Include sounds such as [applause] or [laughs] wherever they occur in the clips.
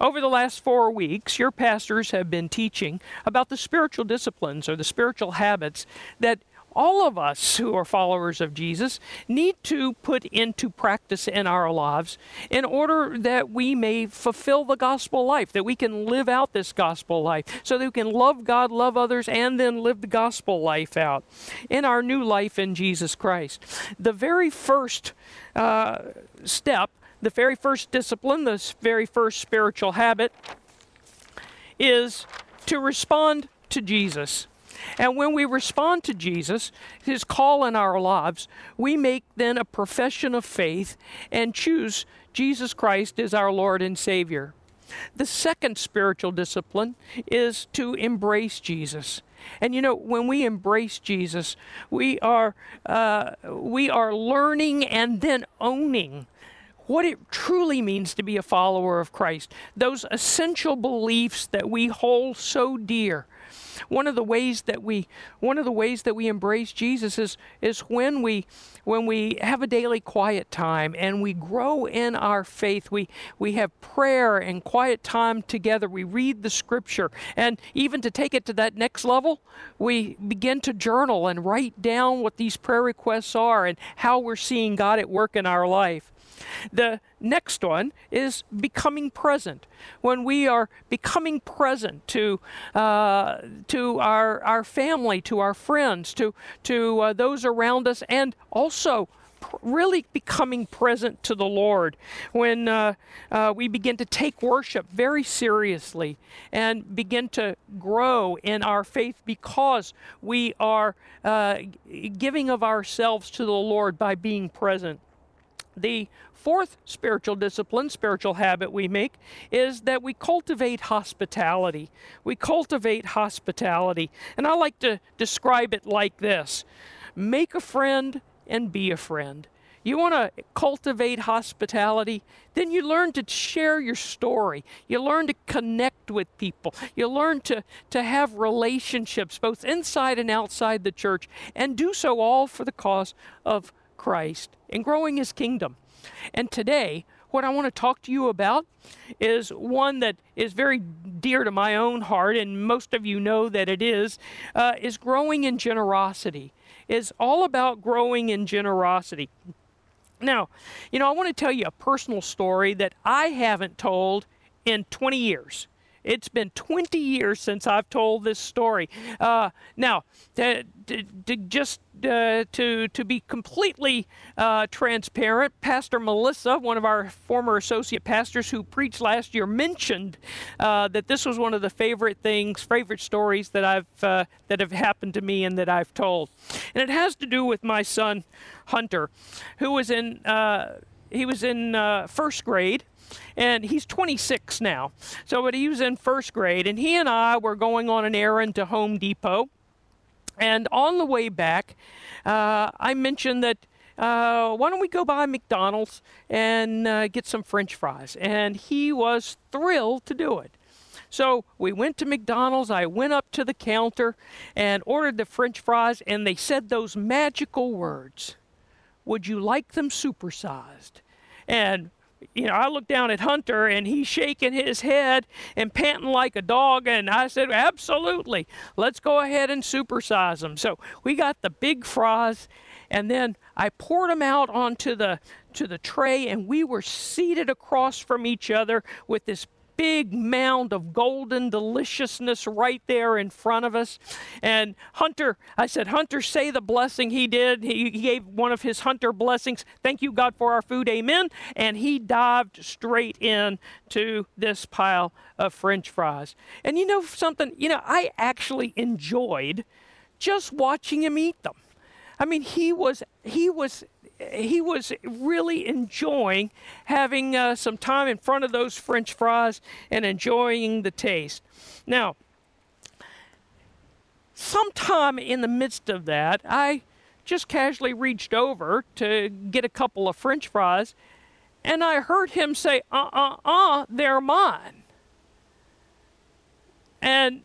Over the last four weeks, your pastors have been teaching about the spiritual disciplines or the spiritual habits that all of us who are followers of Jesus need to put into practice in our lives in order that we may fulfill the gospel life, that we can live out this gospel life, so that we can love God, love others, and then live the gospel life out in our new life in Jesus Christ. The very first uh, step, the very first discipline, the very first spiritual habit is to respond to Jesus. And when we respond to Jesus, his call in our lives, we make then a profession of faith and choose Jesus Christ as our Lord and Savior. The second spiritual discipline is to embrace Jesus. And you know, when we embrace Jesus, we are uh, we are learning and then owning what it truly means to be a follower of Christ. Those essential beliefs that we hold so dear one of the ways that we one of the ways that we embrace Jesus is is when we when we have a daily quiet time and we grow in our faith. We we have prayer and quiet time together. We read the scripture and even to take it to that next level, we begin to journal and write down what these prayer requests are and how we're seeing God at work in our life. The next one is becoming present. When we are becoming present to uh, to our our family, to our friends, to to uh, those around us, and also really becoming present to the Lord when uh, uh, we begin to take worship very seriously and begin to grow in our faith because we are uh, giving of ourselves to the Lord by being present. The fourth spiritual discipline, spiritual habit we make, is that we cultivate hospitality. We cultivate hospitality. And I like to describe it like this make a friend and be a friend. You want to cultivate hospitality? Then you learn to share your story. You learn to connect with people. You learn to, to have relationships both inside and outside the church and do so all for the cause of Christ and growing his kingdom. And today, what I want to talk to you about is one that is very dear to my own heart, and most of you know that it is, uh, is growing in generosity. Is all about growing in generosity. Now, you know, I want to tell you a personal story that I haven't told in 20 years. It's been 20 years since I've told this story. Uh, now, to, to, to just uh, to to be completely uh, transparent, Pastor Melissa, one of our former associate pastors who preached last year, mentioned uh, that this was one of the favorite things, favorite stories that I've uh, that have happened to me and that I've told, and it has to do with my son Hunter, who was in uh, he was in uh, first grade and he's 26 now. So, but he was in first grade, and he and I were going on an errand to Home Depot. And on the way back, uh, I mentioned that uh, why don't we go by McDonald's and uh, get some French fries? And he was thrilled to do it. So we went to McDonald's. I went up to the counter and ordered the French fries, and they said those magical words Would you like them supersized? And you know, I looked down at Hunter and he's shaking his head and panting like a dog. And I said, absolutely, let's go ahead and supersize them. So we got the big fries and then I poured them out onto the to the tray and we were seated across from each other with this big mound of golden deliciousness right there in front of us. And Hunter, I said, Hunter, say the blessing he did. He, he gave one of his Hunter blessings. Thank you, God, for our food. Amen. And he dived straight in to this pile of French fries. And you know something? You know, I actually enjoyed just watching him eat them. I mean, he was he was he was really enjoying having uh, some time in front of those French fries and enjoying the taste. Now, sometime in the midst of that, I just casually reached over to get a couple of French fries, and I heard him say, uh uh uh, they're mine. And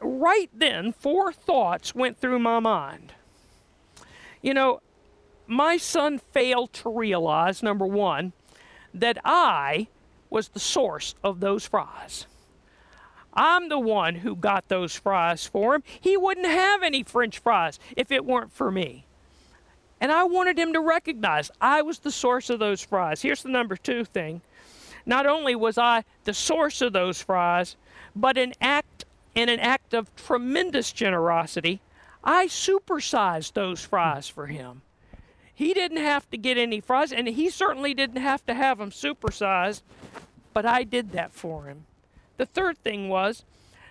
right then, four thoughts went through my mind. You know, my son failed to realize, number one, that I was the source of those fries. I'm the one who got those fries for him. He wouldn't have any french fries if it weren't for me. And I wanted him to recognize I was the source of those fries. Here's the number two thing. Not only was I the source of those fries, but in act in an act of tremendous generosity, I supersized those fries for him. He didn't have to get any fries, and he certainly didn't have to have them supersized, but I did that for him. The third thing was,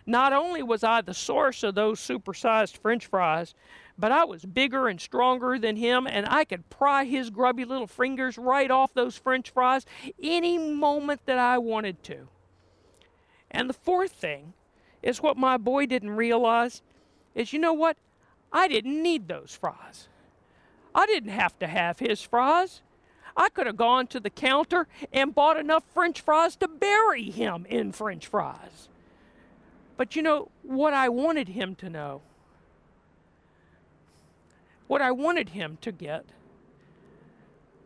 not only was I the source of those supersized french fries, but I was bigger and stronger than him, and I could pry his grubby little fingers right off those french fries any moment that I wanted to. And the fourth thing is what my boy didn't realize is you know what? I didn't need those fries. I didn't have to have his fries. I could have gone to the counter and bought enough french fries to bury him in french fries. But you know what I wanted him to know? What I wanted him to get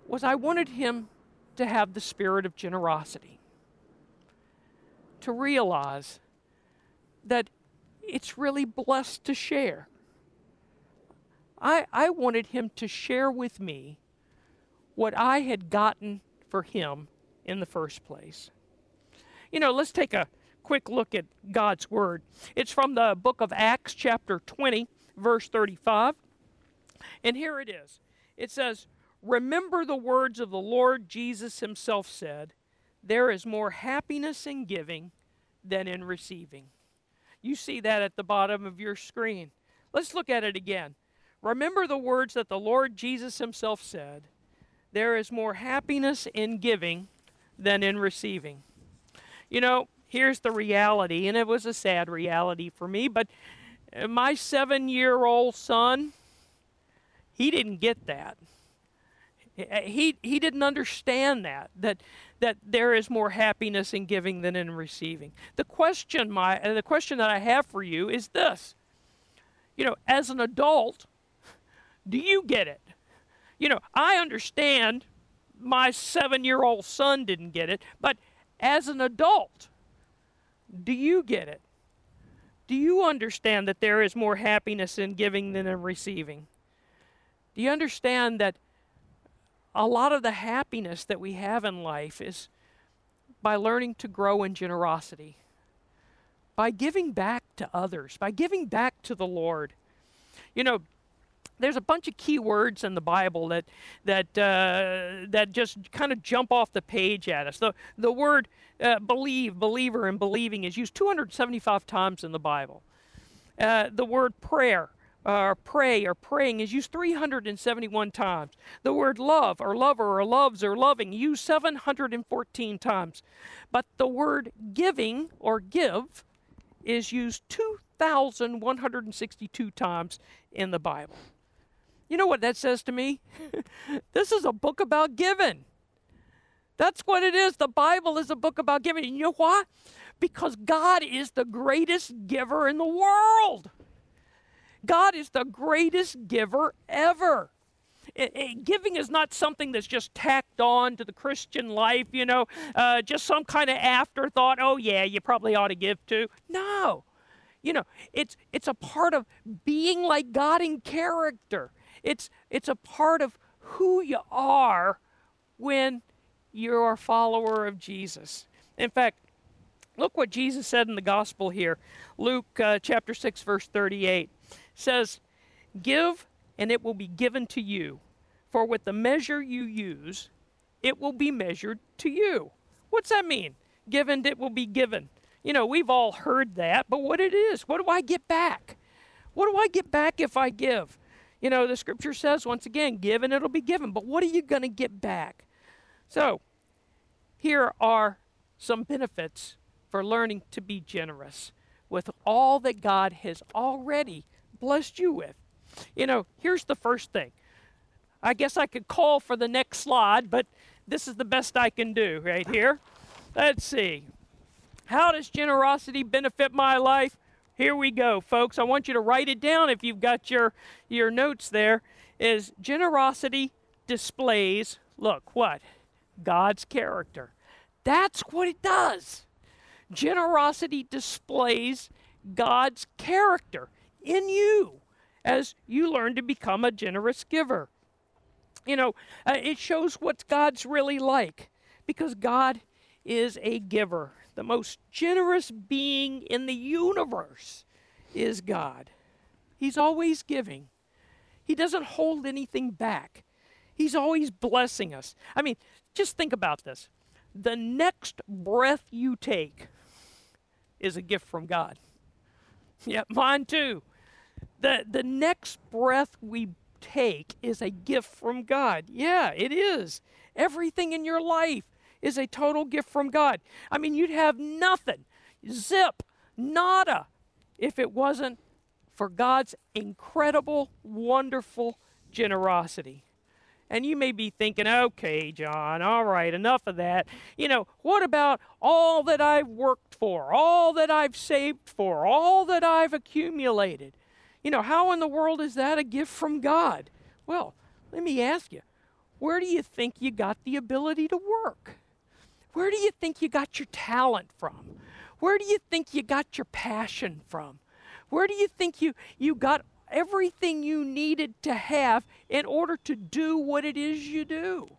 was I wanted him to have the spirit of generosity, to realize that it's really blessed to share. I, I wanted him to share with me what I had gotten for him in the first place. You know, let's take a quick look at God's Word. It's from the book of Acts, chapter 20, verse 35. And here it is it says, Remember the words of the Lord Jesus himself said, There is more happiness in giving than in receiving. You see that at the bottom of your screen. Let's look at it again. Remember the words that the Lord Jesus himself said, There is more happiness in giving than in receiving. You know, here's the reality, and it was a sad reality for me, but uh, my seven year old son, he didn't get that. He, he didn't understand that, that, that there is more happiness in giving than in receiving. The question, my, the question that I have for you is this. You know, as an adult, do you get it? You know, I understand my seven year old son didn't get it, but as an adult, do you get it? Do you understand that there is more happiness in giving than in receiving? Do you understand that a lot of the happiness that we have in life is by learning to grow in generosity, by giving back to others, by giving back to the Lord? You know, there's a bunch of key words in the Bible that that uh, that just kind of jump off the page at us. The the word uh, believe, believer, and believing is used 275 times in the Bible. Uh, the word prayer or pray or praying is used 371 times. The word love or lover or loves or loving used 714 times. But the word giving or give is used 2,162 times in the Bible. You know what that says to me? [laughs] this is a book about giving. That's what it is. The Bible is a book about giving. And you know why? Because God is the greatest giver in the world. God is the greatest giver ever. It, it, giving is not something that's just tacked on to the Christian life, you know, uh, just some kind of afterthought. Oh, yeah, you probably ought to give too. No. You know, it's, it's a part of being like God in character. It's, it's a part of who you are when you're a follower of Jesus. In fact, look what Jesus said in the gospel here Luke uh, chapter 6, verse 38 says, Give, and it will be given to you. For with the measure you use, it will be measured to you. What's that mean? Given, it will be given. You know, we've all heard that, but what it is, what do I get back? What do I get back if I give? You know, the scripture says, once again, give and it'll be given, but what are you going to get back? So, here are some benefits for learning to be generous with all that God has already blessed you with. You know, here's the first thing. I guess I could call for the next slide, but this is the best I can do right here. Let's see. How does generosity benefit my life? Here we go, folks. I want you to write it down if you've got your, your notes there. Is generosity displays, look, what? God's character. That's what it does. Generosity displays God's character in you as you learn to become a generous giver. You know, uh, it shows what God's really like because God is a giver. The most generous being in the universe is God. He's always giving, He doesn't hold anything back. He's always blessing us. I mean, just think about this. The next breath you take is a gift from God. Yeah, mine too. The, the next breath we take is a gift from God. Yeah, it is. Everything in your life is a total gift from God. I mean, you'd have nothing, zip, nada, if it wasn't for God's incredible, wonderful generosity. And you may be thinking, okay, John, all right, enough of that. You know, what about all that I've worked for, all that I've saved for, all that I've accumulated? You know, how in the world is that a gift from God? Well, let me ask you, where do you think you got the ability to work? Where do you think you got your talent from? Where do you think you got your passion from? Where do you think you, you got everything you needed to have in order to do what it is you do?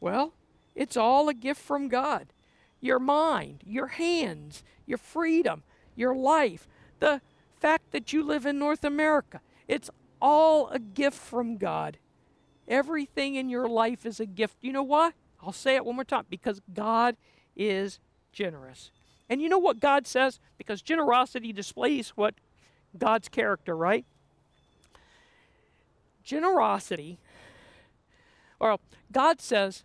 Well, it's all a gift from God. Your mind, your hands, your freedom, your life, the fact that you live in North America. It's all a gift from God. Everything in your life is a gift. You know why? I'll say it one more time because God is generous. And you know what God says? Because generosity displays what God's character, right? Generosity, or God says,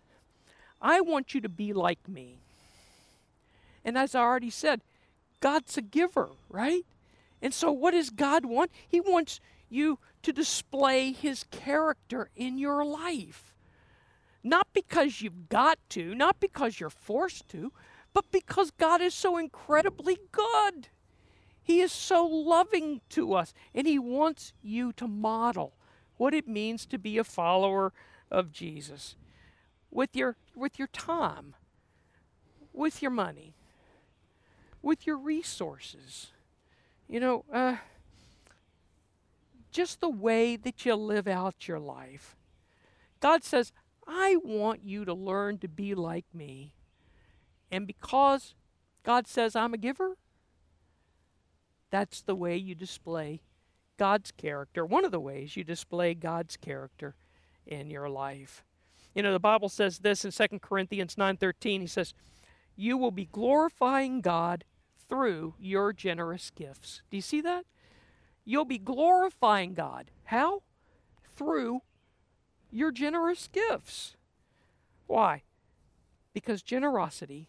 I want you to be like me. And as I already said, God's a giver, right? And so, what does God want? He wants you to display His character in your life. Not because you've got to, not because you're forced to, but because God is so incredibly good. He is so loving to us, and He wants you to model what it means to be a follower of Jesus with your, with your time, with your money, with your resources. You know, uh, just the way that you live out your life. God says, I want you to learn to be like me. And because God says I'm a giver, that's the way you display God's character. One of the ways you display God's character in your life. You know, the Bible says this in 2 Corinthians 9:13. He says, "You will be glorifying God through your generous gifts." Do you see that? You'll be glorifying God. How? Through your generous gifts. Why? Because generosity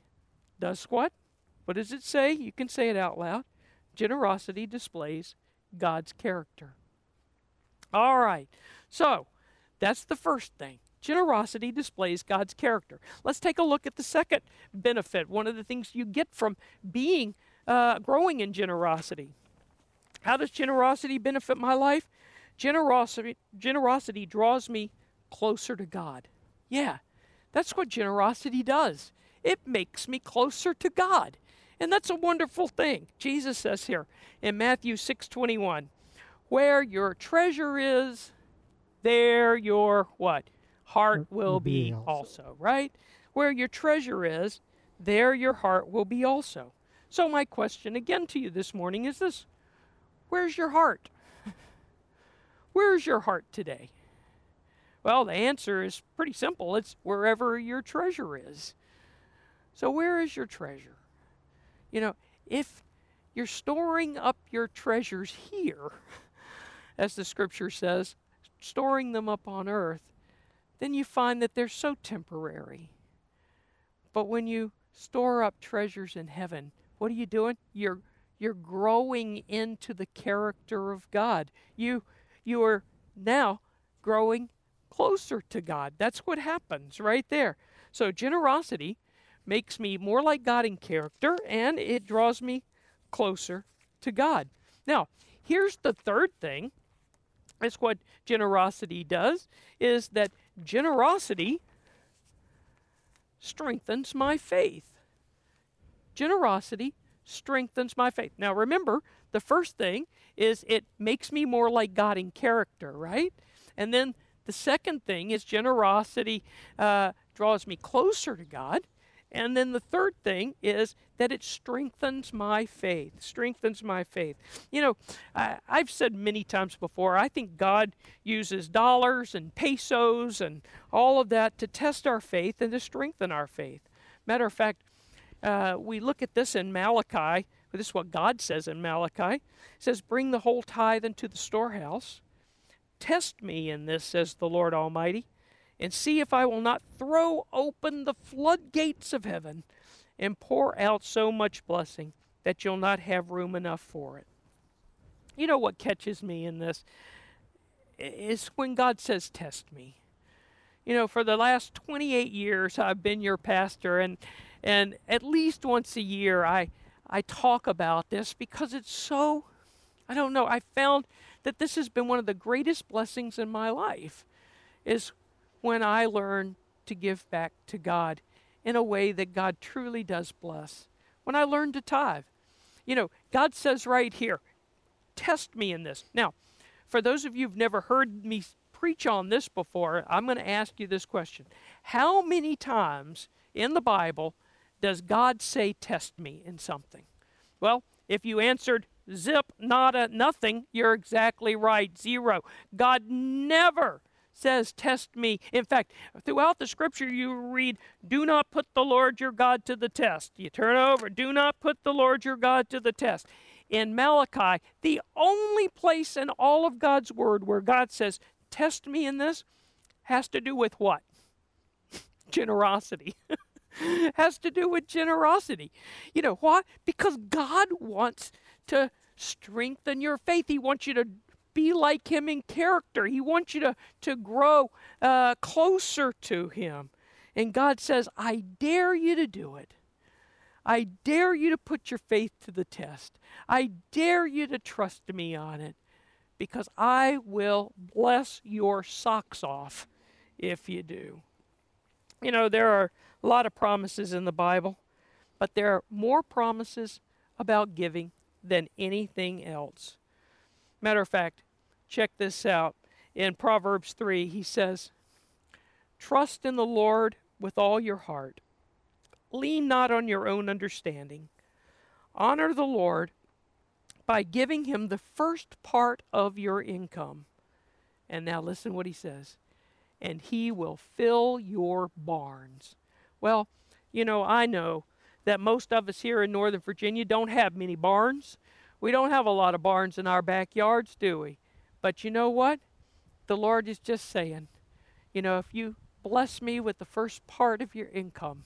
does what? What does it say? You can say it out loud. Generosity displays God's character. All right. So, that's the first thing. Generosity displays God's character. Let's take a look at the second benefit, one of the things you get from being uh, growing in generosity. How does generosity benefit my life? Generosity, generosity draws me closer to God. Yeah, that's what generosity does. It makes me closer to God. And that's a wonderful thing. Jesus says here in Matthew 6:21, where your treasure is, there your what? Heart will be also, right? Where your treasure is, there your heart will be also. So my question again to you this morning is this: Where's your heart? [laughs] Where's your heart today? Well, the answer is pretty simple it's wherever your treasure is. So, where is your treasure? You know, if you're storing up your treasures here, [laughs] as the scripture says, storing them up on earth, then you find that they're so temporary. But when you store up treasures in heaven, what are you doing? You're you're growing into the character of God. You you are now growing closer to God. That's what happens right there. So generosity makes me more like God in character and it draws me closer to God. Now, here's the third thing. That's what generosity does is that generosity strengthens my faith. generosity strengthens my faith. Now remember, the first thing is it makes me more like God in character, right? And then the second thing is generosity uh, draws me closer to God. And then the third thing is that it strengthens my faith, strengthens my faith. You know, I, have said many times before, I think God uses dollars and pesos and all of that to test our faith and to strengthen our faith. Matter of fact, uh, we look at this in Malachi. This is what God says in Malachi. It says, Bring the whole tithe into the storehouse. Test me in this, says the Lord Almighty and see if I will not throw open the floodgates of heaven and pour out so much blessing that you'll not have room enough for it. You know what catches me in this is when God says, Test me. You know, for the last 28 years, I've been your pastor, and, and at least once a year, I, I talk about this because it's so, I don't know, I found that this has been one of the greatest blessings in my life is when I learn to give back to God in a way that God truly does bless. When I learn to tithe. You know, God says right here, test me in this. Now, for those of you who've never heard me preach on this before, I'm going to ask you this question How many times in the Bible does God say, test me in something? Well, if you answered zip, nada, nothing, you're exactly right. Zero. God never says, Test me. In fact, throughout the scripture, you read, Do not put the Lord your God to the test. You turn over, Do not put the Lord your God to the test. In Malachi, the only place in all of God's word where God says, Test me in this, has to do with what? [laughs] generosity. [laughs] has to do with generosity. You know why? Because God wants to strengthen your faith. He wants you to be like him in character. He wants you to, to grow uh, closer to him. And God says, I dare you to do it. I dare you to put your faith to the test. I dare you to trust me on it because I will bless your socks off if you do. You know, there are a lot of promises in the Bible, but there are more promises about giving than anything else. Matter of fact, Check this out. In Proverbs 3, he says, Trust in the Lord with all your heart. Lean not on your own understanding. Honor the Lord by giving him the first part of your income. And now listen what he says. And he will fill your barns. Well, you know, I know that most of us here in Northern Virginia don't have many barns. We don't have a lot of barns in our backyards, do we? But you know what? The Lord is just saying, you know, if you bless me with the first part of your income,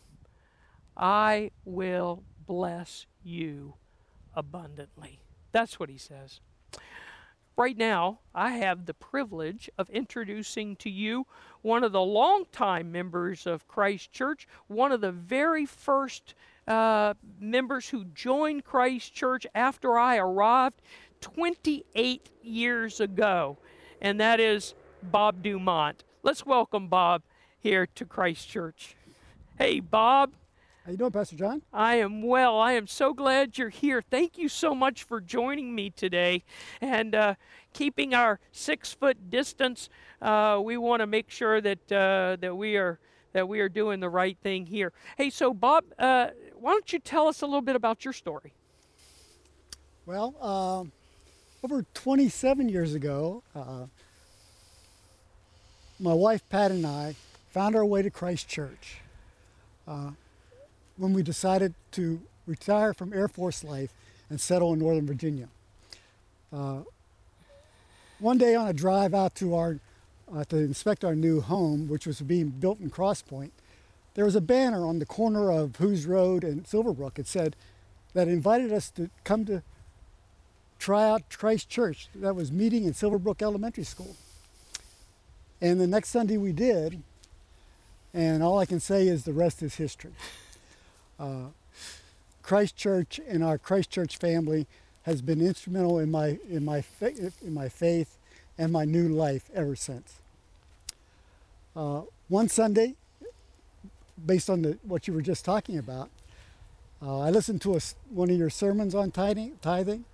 I will bless you abundantly. That's what he says. Right now, I have the privilege of introducing to you one of the longtime members of Christ Church, one of the very first uh, members who joined Christ Church after I arrived 28 years ago, and that is Bob Dumont. Let's welcome Bob here to Christ Church. Hey, Bob. How you doing, Pastor John? I am well. I am so glad you're here. Thank you so much for joining me today and uh, keeping our six foot distance. Uh, we want to make sure that uh, that we are that we are doing the right thing here. Hey, so Bob, uh, why don't you tell us a little bit about your story? Well, um, over 27 years ago, uh, my wife Pat and I found our way to Christ Church uh, when we decided to retire from Air Force life and settle in Northern Virginia. Uh, one day on a drive out to our uh, to inspect our new home, which was being built in Crosspointe, there was a banner on the corner of Hooes Road and Silverbrook. It said that invited us to come to try out Christ Church that was meeting in Silverbrook Elementary School. And the next Sunday we did, and all I can say is the rest is history. Uh, Christ Church and our Christ Church family has been instrumental in my in my in my faith and my new life ever since. Uh, one Sunday, based on the, what you were just talking about, Uh, I listened to a, one of your sermons on tithing, tithing,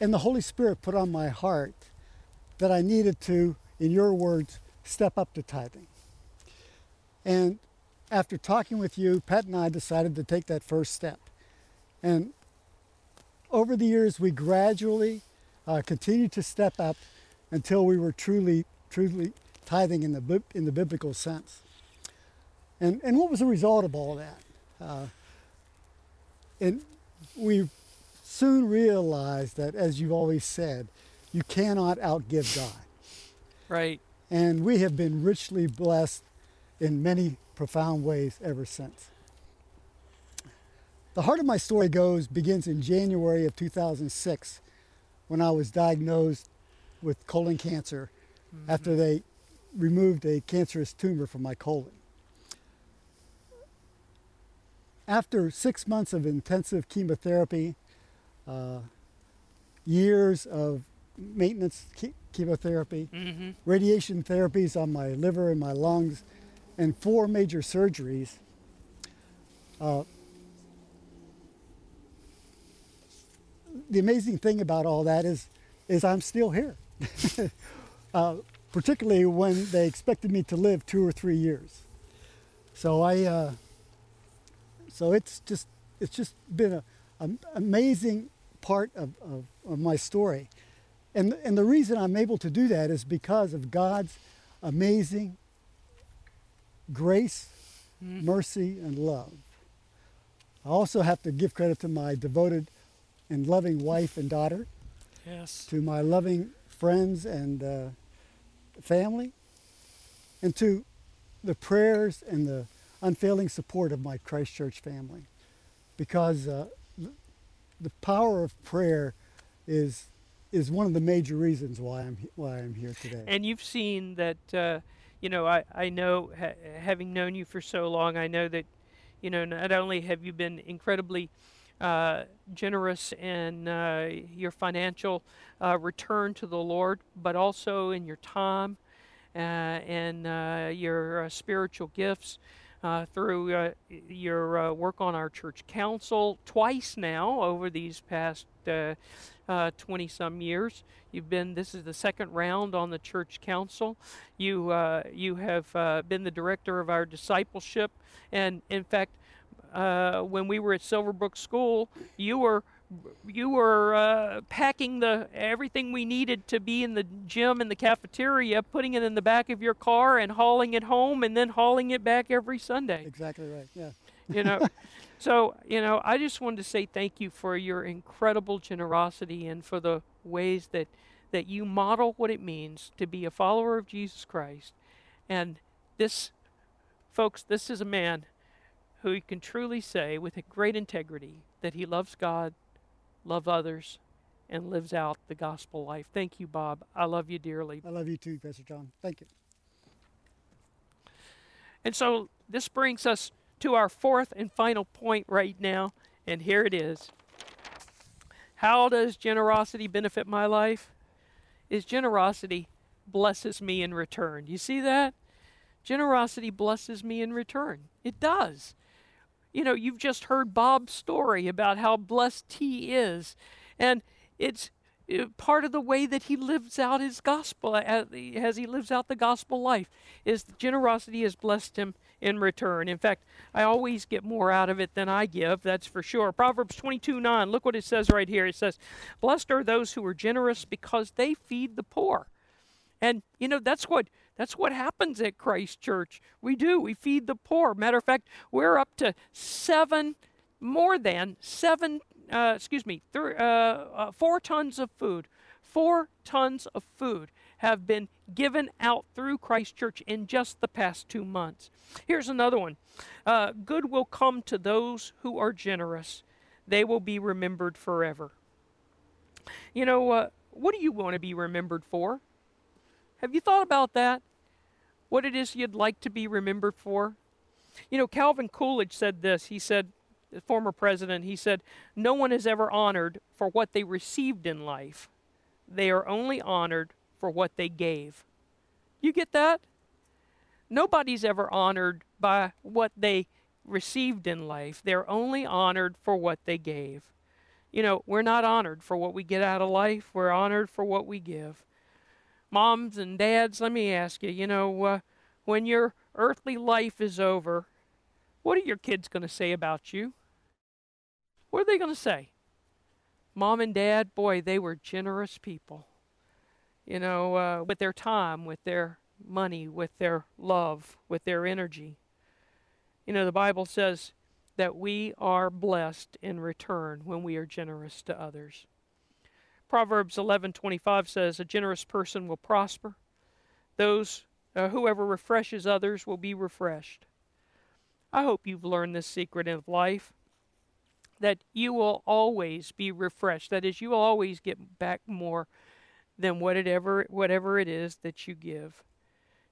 and the Holy Spirit put on my heart that I needed to, in your words, step up to tithing. And after talking with you, Pat and I decided to take that first step. And over the years, we gradually uh, continued to step up until we were truly, truly tithing in the, in the biblical sense. And, and what was the result of all that? Uh, and we soon realized that, as you've always said, you cannot outgive God. Right. And we have been richly blessed in many profound ways ever since. The heart of my story goes begins in January of 2006 when I was diagnosed with colon cancer mm-hmm. after they removed a cancerous tumor from my colon. After six months of intensive chemotherapy, uh, years of maintenance chemotherapy, mm-hmm. radiation therapies on my liver and my lungs, and four major surgeries. Uh, the amazing thing about all that is, is I'm still here. [laughs] uh, particularly when they expected me to live two or three years. So I, uh, so it's just, it's just been an amazing part of, of, of my story. And, and the reason I'm able to do that is because of God's amazing grace, mm. mercy, and love. I also have to give credit to my devoted and loving wife and daughter. Yes. To my loving friends and uh, family. And to the prayers and the unfailing support of my Christ Church family. Because uh, the power of prayer is is one of the major reasons why I'm why I'm here today. And you've seen that, uh, you know, I I know ha- having known you for so long, I know that, you know, not only have you been incredibly uh, generous in uh, your financial uh, return to the Lord, but also in your time uh, and uh, your spiritual gifts. Uh, through uh, your uh, work on our church council twice now over these past 20 some years. You've been, this is the second round on the church council. You, you have been the director of our discipleship. And in fact, when we were at Silverbrook School, you were you were uh, packing the everything we needed to be in the gym and the cafeteria, putting it in the back of your car and hauling it home, and then hauling it back every Sunday. Exactly right. Yeah. You know, [laughs] so you know, I just wanted to say thank you for your incredible generosity and for the ways that that you model what it means to be a follower of Jesus Christ. And this, folks, this is a man who can truly say with a great integrity that he loves God loves others, and lives out the gospel life. Thank you, Bob. I love you dearly. I love you too, Pastor John. Thank you. And so this brings us to our fourth and final point right now, and here it is. How does generosity benefit my life? Is generosity blesses me in return. You see that? Generosity blesses me in return. It does you know, you've just heard Bob's story about how blessed he is. And it's uh, part of the way that he lives out his gospel as he lives out the gospel life is generosity has blessed him in return. In fact i always get more out of it than i give that's for sure. Proverbs 22 9 look what it says right here. It says blessed are those who are generous because they feed the poor and you know that's what that's what happens at Christ Church. We do. We feed the poor. Matter of fact, we're up to seven, more than seven, uh, excuse me, uh, uh, four tons of food. Four tons of food have been given out through Christ Church in just the past two months. Here's another one uh, Good will come to those who are generous, they will be remembered forever. You know, uh, what do you want to be remembered for? Have you thought about that? What it is you'd like to be remembered for? You know, Calvin Coolidge said this. He said, the former president, he said, No one is ever honored for what they received in life. They are only honored for what they gave. You get that? Nobody's ever honored by what they received in life. They're only honored for what they gave. You know, we're not honored for what we get out of life, we're honored for what we give. Moms and dads, let me ask you, you know, uh, when your earthly life is over, what are your kids going to say about you? What are they going to say? Mom and dad, boy, they were generous people. You know, uh, with their time, with their money, with their love, with their energy. You know, the Bible says that we are blessed in return when we are generous to others. Proverbs 11:25 says, "A generous person will prosper. Those uh, whoever refreshes others will be refreshed." I hope you've learned this secret of life that you will always be refreshed. That is, you will always get back more than whatever whatever it is that you give.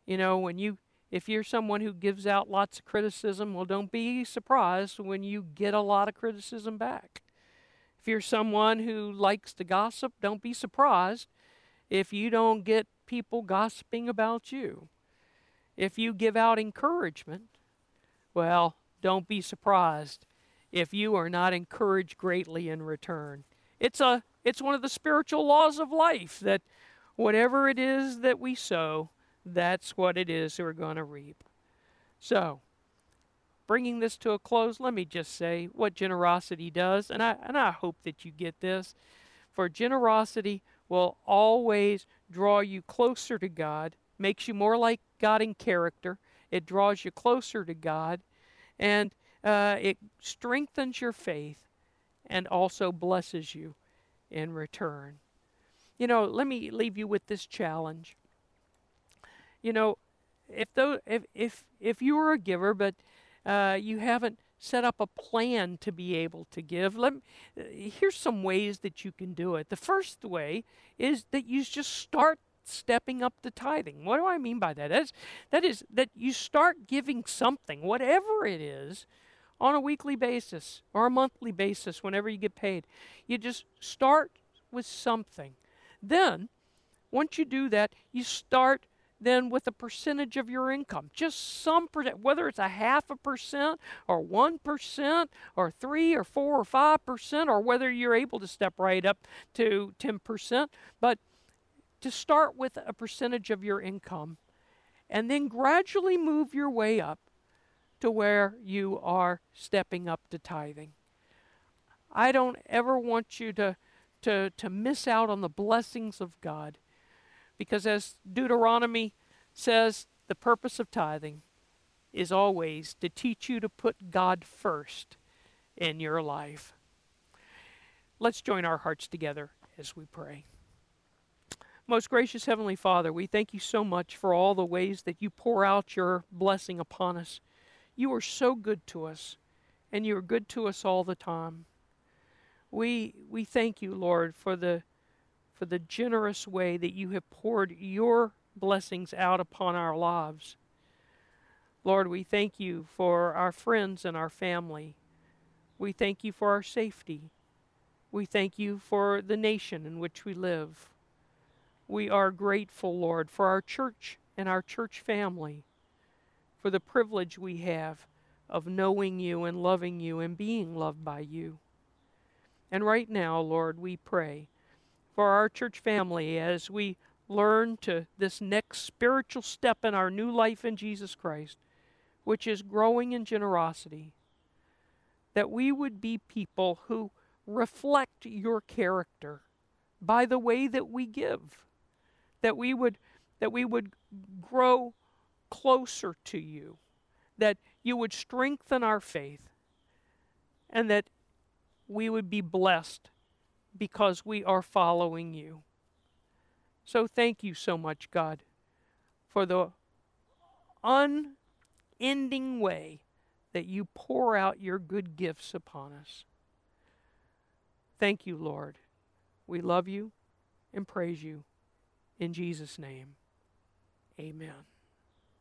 You know, when you if you're someone who gives out lots of criticism, well, don't be surprised when you get a lot of criticism back. If you're someone who likes to gossip, don't be surprised if you don't get people gossiping about you. If you give out encouragement, well, don't be surprised if you are not encouraged greatly in return. It's a it's one of the spiritual laws of life that whatever it is that we sow, that's what it is we're going to reap. So, bringing this to a close, let me just say what generosity does, and I, and I hope that you get this. For generosity will always draw you closer to God, makes you more like God in character, it draws you closer to God, and uh, it strengthens your faith and also blesses you in return. You know, let me leave you with this challenge you know, if though if if if you were a giver, but uh, you haven't set up a plan to be able to give, let me, uh, here's some ways that you can do it. The first way is that you just start stepping up the tithing. What do I mean by that? That is, that is that you start giving something, whatever it is, on a weekly basis or a monthly basis whenever you get paid. You just start with something. Then, once you do that, you start than with a percentage of your income. Just some percent, whether it's a half a percent or one percent or three or four or five percent, or whether you're able to step right up to 10%. But to start with a percentage of your income and then gradually move your way up to where you are stepping up to tithing. I don't ever want you to, to, to miss out on the blessings of God because as Deuteronomy says, the purpose of tithing is always to teach you to put God first in your life. Let's join our hearts together as we pray. Most gracious Heavenly Father, we thank you so much for all the ways that you pour out your blessing upon us. You are so good to us, and you are good to us all the time. We, we thank you, Lord, for the for the generous way that you have poured your blessings out upon our lives. Lord, we thank you for our friends and our family. We thank you for our safety. We thank you for the nation in which we live. We are grateful, Lord, for our church and our church family, for the privilege we have of knowing you and loving you and being loved by you. And right now, Lord, we pray for our church family as we learn to this next spiritual step in our new life in Jesus Christ, which is growing in generosity. That we would be people who reflect your character by the way that we give. That we would that we would grow closer to you. That you would strengthen our faith. And that we would be blessed because we are following you. So thank you so much, God, for the unending way that you pour out your good gifts upon us. Thank you, Lord. We love you and praise you. In Jesus' name, amen.